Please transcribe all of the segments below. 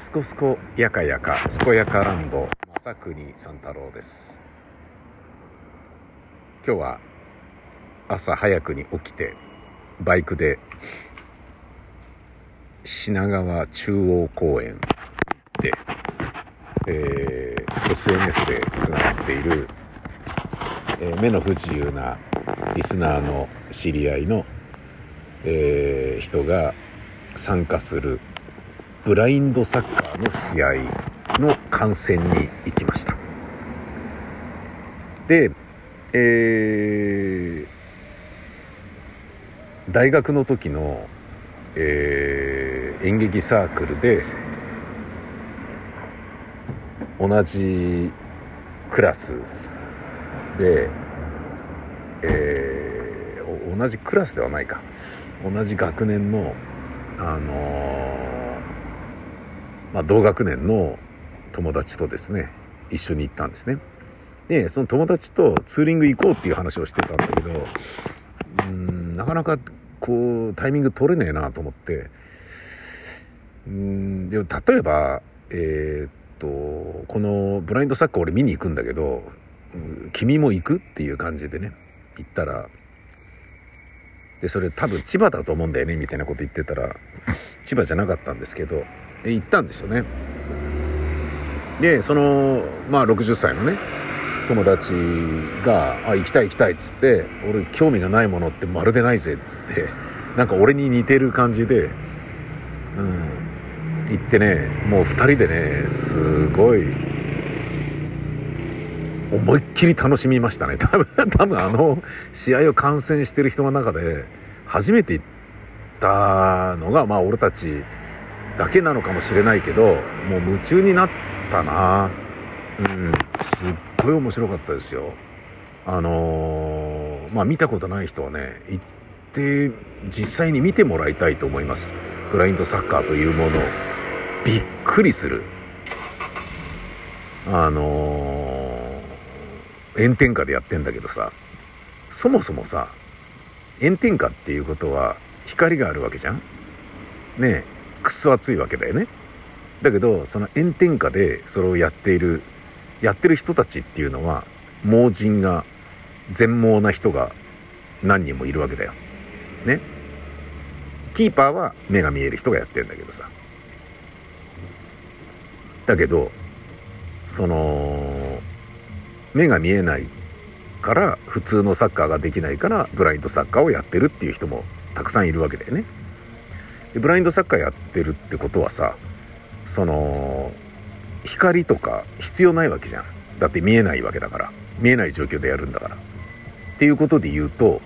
すこすこやかやかすこやかランド正国三太郎です。今日は朝早くに起きてバイクで品川中央公園で、えー、SNS でつながっている、えー、目の不自由なリスナーの知り合いの、えー、人が参加するブラインドサッカーの試合の観戦に行きました。で、えー、大学の時の、えー、演劇サークルで同じクラスで、えー、同じクラスではないか。同じ学年のあのー、まあ、同学年の友達とですね一緒に行ったんですね。でその友達とツーリング行こうっていう話をしてたんだけどうんなかなかこうタイミング取れねえなと思って。うんでも例えばえー、っとこのブラインドサッカー俺見に行くんだけど君も行くっていう感じでね行ったら。でそれ多分千葉だと思うんだよねみたいなこと言ってたら千葉じゃなかったんですけど行ったんですよね。でそのまあ60歳のね友達が「あ行きたい行きたい」っつって「俺興味がないものってまるでないぜ」っつってなんか俺に似てる感じでうん行ってねもう2人でねすごい思いっきり楽しみましたね。多分多分あの試合を観戦してる人の中で初めて行ったたのがまあ俺たちだけなのかもしれないけどもう夢中になったな。うん。すっごい面白かったですよ。あのー、まあ見たことない人はね行って実際に見てもらいたいと思います。ブラインドサッカーというものを。びっくりする。あのー、炎天下でやってんだけどさ。そもそもさ炎天下っていうことは光があるわけじゃん？ねえくっそ暑いわけだよね。だけどその炎天下でそれをやっているやってる人たちっていうのは盲人が全盲な人が何人もいるわけだよ。ね？キーパーは目が見える人がやってんだけどさ。だけどその目が見えないから普通のサッカーができないからブラインドサッカーをやってるっていう人もたくさんいるわけだよね。でブラインドサッカーやってるってことはさその光とか必要ないわけじゃん。だって見えないわけだから見えない状況でやるんだから。っていうことで言うと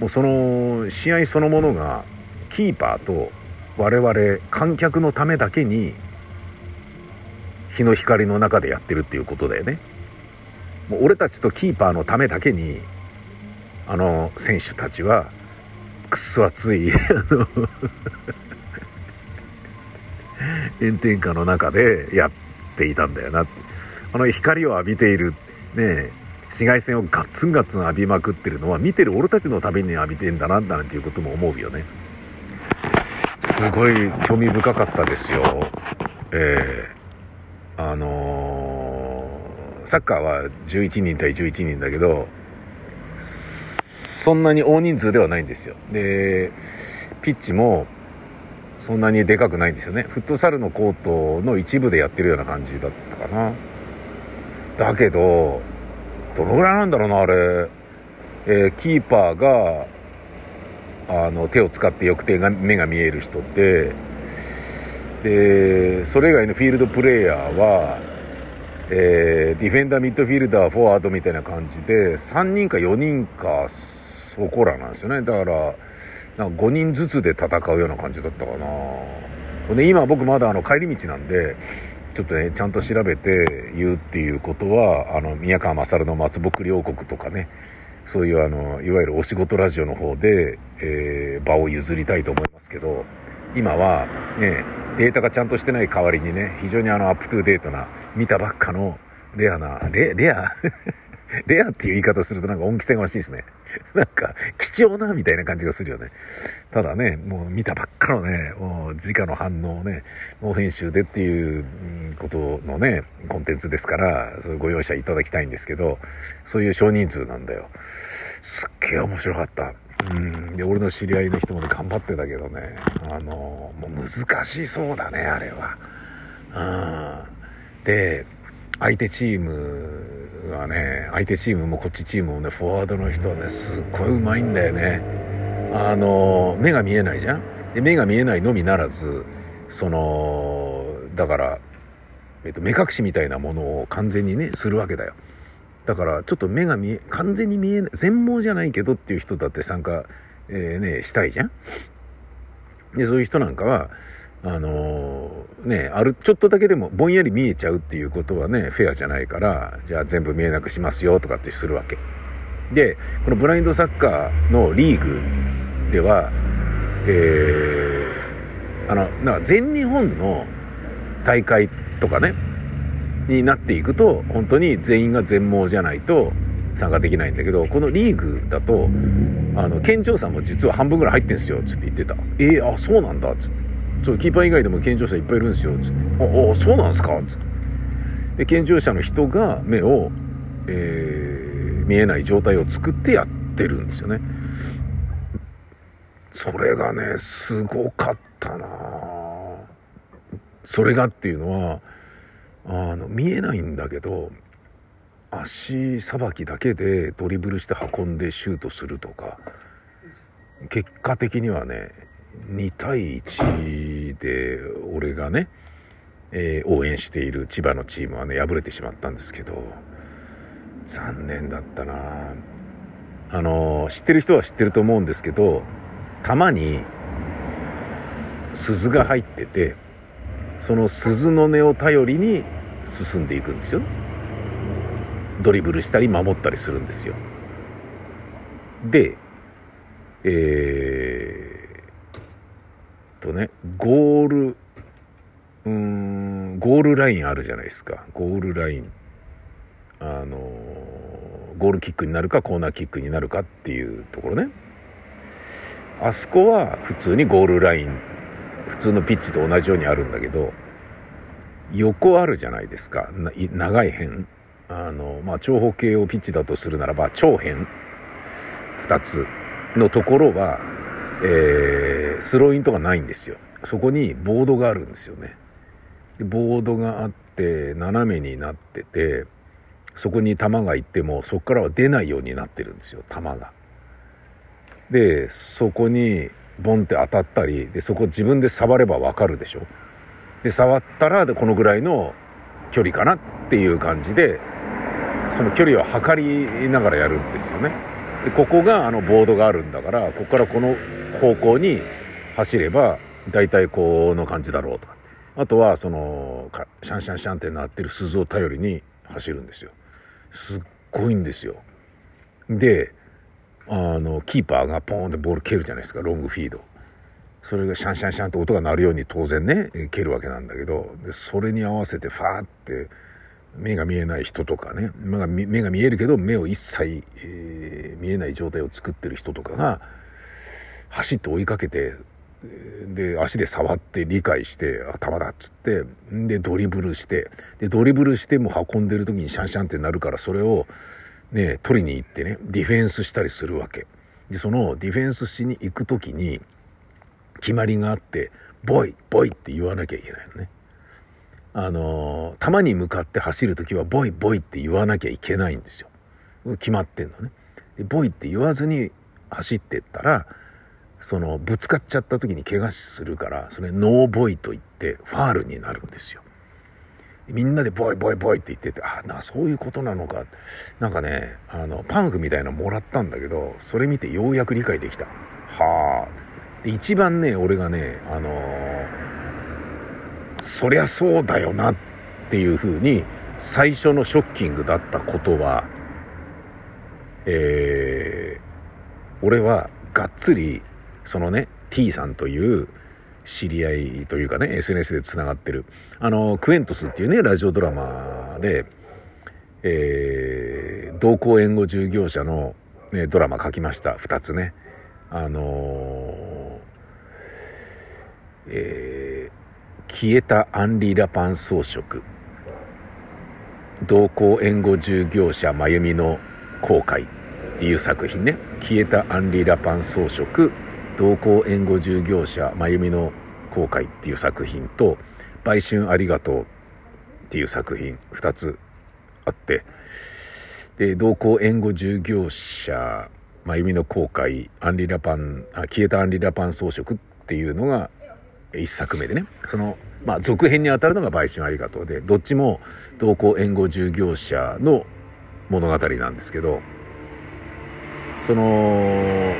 もうその試合そのものがキーパーと我々観客のためだけに日の光の中でやってるっていうことだよね。もう俺たちとキーパーのためだけにあの選手たちはくそ暑い炎天下の中でやっていたんだよなって。あの光を浴びているね紫外線をガッツンガッツン浴びまくってるのは見てる俺たちのために浴びてんだななんていうことも思うよね。すごい興味深かったですよ。えー、あのー、サッカーは11人対11人だけどそんなに大人数ではないんですよ。でピッチもそんなにでかくないんですよね。フットサルのコートの一部でやってるような感じだったかな。だけどどのぐらいなんだろうなあれ、えー、キーパーがあの手を使って翼手が目が見える人ででそれ以外のフィールドプレーヤーは、えー、ディフェンダーミッドフィールダーフォワードみたいな感じで3人か4人かそこらなんですよね。だからなんか5人ずつで戦うような感じだったかな。で今僕まだあの帰り道なんでちょっとねちゃんと調べて言うっていうことはあの宮川勝の松木両国とかねそういうあのいわゆるお仕事ラジオの方で、えー、場を譲りたいと思いますけど今はねデータがちゃんとしてない代わりにね非常にあのアップトゥーデートな見たばっかのレアなレレア？レアっていう言い方するとなんか恩着せがましいですね。なんか、貴重なみたいな感じがするよね。ただね、もう見たばっかのね、もう直の反応をね、脳編集でっていうことのね、コンテンツですから、それご容赦いただきたいんですけど、そういう少人数なんだよ。すっげえ面白かった。うん。で、俺の知り合いの人もね、頑張ってたけどね、あの、もう難しそうだね、あれは。うん。で、相手チームはね、相手チームもこっちチームもね、フォワードの人はね、すっごいうまいんだよね。あの、目が見えないじゃん？で、目が見えないのみならず、その、だから、えっと、目隠しみたいなものを完全にね、するわけだよ。だから、ちょっと目が見え、完全に見えない、全盲じゃないけどっていう人だって参加、えー、ね、したいじゃん？で、そういう人なんかは、あのー、ね、ある、ちょっとだけでもぼんやり見えちゃうっていうことはね、フェアじゃないから、じゃあ全部見えなくしますよとかってするわけ。で、このブラインドサッカーのリーグでは、えー、あの、なんか全日本の大会とかね、になっていくと、本当に全員が全盲じゃないと参加できないんだけど、このリーグだと、あの、県庁さんも実は半分ぐらい入ってんすよ、つって言ってた。えー、あ、そうなんだ、つって。ちょキーパー以外でも健常者いっぱいいるんですよ」つって「ああそうなんですか」つって。で健常者の人が目を、えー、見えない状態を作ってやってるんですよね。それがねすごかったなそれがっていうのはあの見えないんだけど足さばきだけでドリブルして運んでシュートするとか結果的にはね2対1で俺がね、えー、応援している千葉のチームはね敗れてしまったんですけど残念だったな。あの知ってる人は知ってると思うんですけど玉に鈴が入っててその鈴の音を頼りに進んでいくんですよね。ドリブルしたり守ったりするんですよ。でえーとねゴールうんゴールラインあるじゃないですか。ゴールライン。あのゴールキックになるかコーナーキックになるかっていうところね。あそこは普通にゴールライン普通のピッチと同じようにあるんだけど横あるじゃないですか。長い辺。あのまあ長方形をピッチだとするならば長辺。2つのところはえー、スローインとかないんですよそこにボードがあるんですよねボードがあって斜めになっててそこに球が行ってもそこからは出ないようになってるんですよ球が。でそこにボンって当たったりでそこ自分で触れば分かるでしょ。で触ったらこのぐらいの距離かなっていう感じでその距離を測りながらやるんですよね。でここがあのボードがあるんだからここからこの方向に走れば大体この感じだろうとか。あとはそのシャンシャンシャンって鳴ってる鈴を頼りに走るんですよ。すっごいんですよ。であのキーパーがポーンってボール蹴るじゃないですかロングフィード。それがシャンシャンシャンって音が鳴るように当然ね蹴るわけなんだけどでそれに合わせてファーって目が見えない人とかね。目が目が見えるけど目を一切、えー、見えない状態を作ってる人とかが走って追いかけてで足で触って理解して頭だっつってでドリブルしてでドリブルしても運んでる時にシャンシャンってなるからそれをね取りに行ってねディフェンスしたりするわけ。でそのディフェンスしに行く時に決まりがあって「ボイボイ」って言わなきゃいけないのね。あの球に向かって走る時は「ボイボイ」って言わなきゃいけないんですよ決まってんのねでボイって言わずに走ってったらそのぶつかっちゃった時に怪我するからそれノーボイと言ってファールになるんですよ。みんなでボイボイボイって言っててあなそういうことなのかなんかねあのパンフみたいなのもらったんだけどそれ見てようやく理解できた。はあ一番ね俺がねあのー、そりゃそうだよなっていうふうに最初のショッキングだったことはえー、俺はがっつりそのね T さんという知り合いというかね SNS でつながってるあのクエントスっていうねラジオドラマで、えー、同行援護従業者の、ね、ドラマ書きました。2つね。あのー、えー、消えたアンリ・ラパン装飾。同行援護従業者真由美の後悔っていう作品ね。消えたアンリ・ラパン装飾。同行援護従業者真由美の後悔っていう作品と売春ありがとうっていう作品2つあって。で同行援護従業者真由美の後悔アンリ・ラパンあ消えたアンリ・ラパン装飾っていうのが1作目でね。そのまあ続編にあたるのが売春ありがとうでどっちも同行援護従業者の物語なんですけどその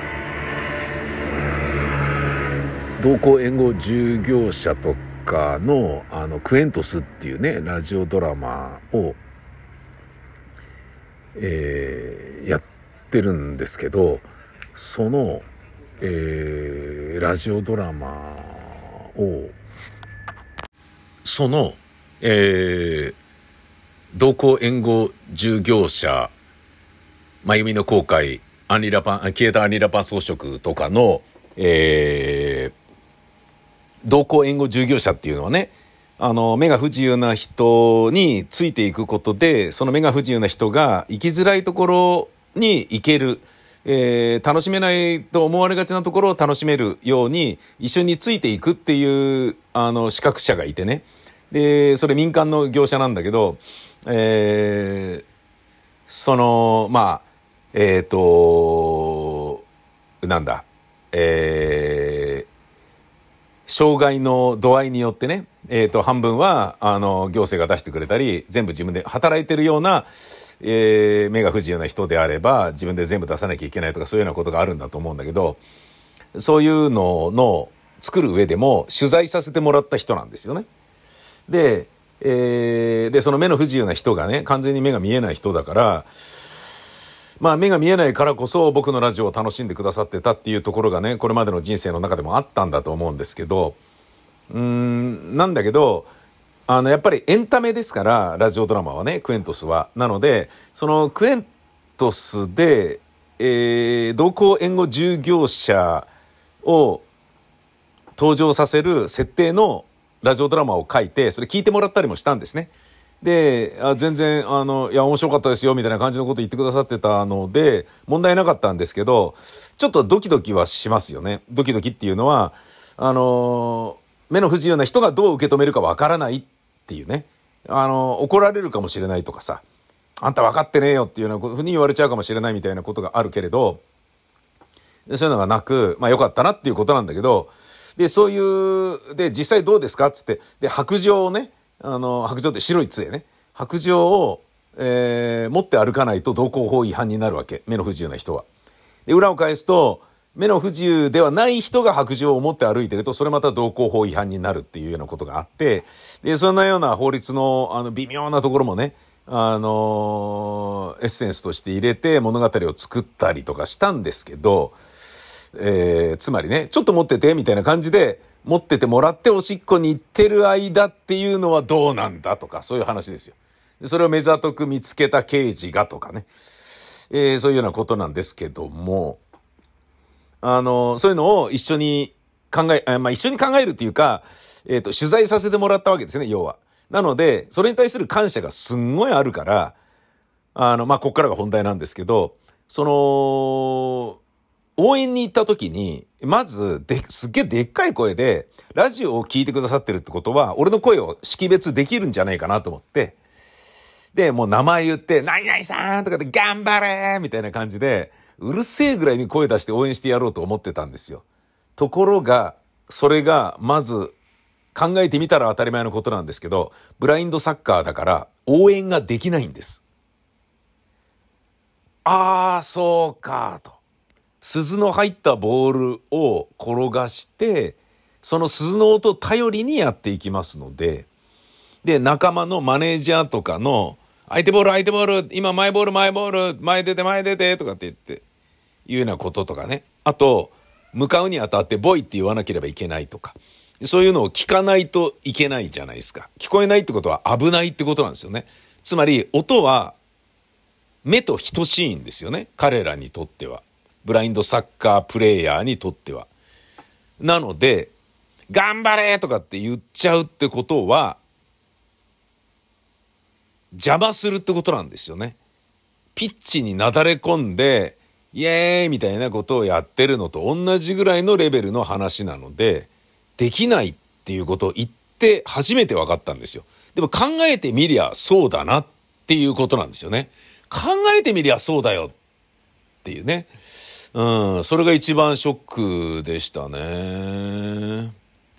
同行援護従業者とかのあのクエントスっていうねラジオドラマを、えー、やってるんですけどその、えー、ラジオドラマその、えー、同行援護従業者真由美の後悔アンリラパン消えたアンリラパン装飾とかの、えー、同行援護従業者っていうのはね、あの、目が不自由な人についていくことで、その目が不自由な人が生きづらいところに行ける、えー、楽しめないと思われがちなところを楽しめるように一緒についていくっていう、あの、資格者がいてね。で、それ民間の業者なんだけど、えー、その、まあ、えっ、ー、と、なんだ、えー、障害の度合いによってね、え、ー、と、半分は、あの、行政が出してくれたり、全部自分で働いてるような、えー、目が不自由な人であれば、自分で全部出さなきゃいけないとか、そういうようなことがあるんだと思うんだけど、そういうのの作る上でも、取材させてもらった人なんですよね。で、えー、で、その目の不自由な人がね、完全に目が見えない人だから、まあ目が見えないからこそ僕のラジオを楽しんでくださってたっていうところがね、これまでの人生の中でもあったんだと思うんですけど、うん、なんだけど、あの、やっぱりエンタメですから、ラジオドラマはね、クエントスは。なので、そのクエントスで、えー、同行援護従業者を登場させる設定のラジオドラマを書いて、それ聞いてもらったりもしたんですね。で、あ全然、あの、いや、面白かったですよ、みたいな感じのこと言ってくださってたので、問題なかったんですけど、ちょっとドキドキはしますよね。ドキドキっていうのは、あの、目の不自由な人がどう受け止めるかわからないっていうね。あの、怒られるかもしれないとかさ、あんた分かってねえよっていうようなふうに言われちゃうかもしれないみたいなことがあるけれど、そういうのがなく、まあ良かったなっていうことなんだけど、で、そういう、で、実際どうですかっつって、で、白状をね、あの、白状って白い杖ね。白状を、えー、持って歩かないと道交法違反になるわけ。目の不自由な人は。で、裏を返すと、目の不自由ではない人が白状を持って歩いてると、それまた道交法違反になるっていうようなことがあって、で、そんなような法律の、あの、微妙なところもね、あのエッセンスとして入れて物語を作ったりとかしたんですけど、えー、つまりね、ちょっと持ってて、みたいな感じで、持っててもらっておしっこに行ってる間っていうのはどうなんだとか、そういう話ですよ。それを目ざとく見つけた刑事がとかね。えー、そういうようなことなんですけども、あの、そういうのを一緒に考え、まあ、一緒に考えるっていうか、えっ、ー、と、取材させてもらったわけですね、要は。なので、それに対する感謝がすんごいあるから、あの、まあ、こっからが本題なんですけど、その、応援に行った時に、まず、で、すっげえでっかい声で、ラジオを聞いてくださってるってことは、俺の声を識別できるんじゃないかなと思って、で、もう名前言って、何々さんとかで頑張れみたいな感じで、うるせえぐらいに声出して応援してやろうと思ってたんですよ。ところが、それが、まず、考えてみたら当たり前のことなんですけど、ブラインドサッカーだから応援ができないんです。ああ、そうか、と。鈴の入ったボールを転がして、その鈴の音頼りにやっていきますので、で、仲間のマネージャーとかの、相手ボール、相手ボール、今前ボール、前ボール、前出て、前出て、とかって言って、いうようなこととかね。あと、向かうにあたってボイって言わなければいけないとか。そういうのを聞かないといけないじゃないですか。聞こえないってことは危ないってことなんですよね。つまり、音は目と等しいんですよね。彼らにとっては。ブラインドサッカープレイヤーにとっては。なので、頑張れとかって言っちゃうってことは、邪魔するってことなんですよね。ピッチになだれ込んで、イエーイみたいなことをやってるのと同じぐらいのレベルの話なので、できないっていうことを言って初めて分かったんですよ。でも考えてみりゃそうだなっていうことなんですよね。考えてみりゃそうだよっていうね。うん、それが一番ショックでしたね。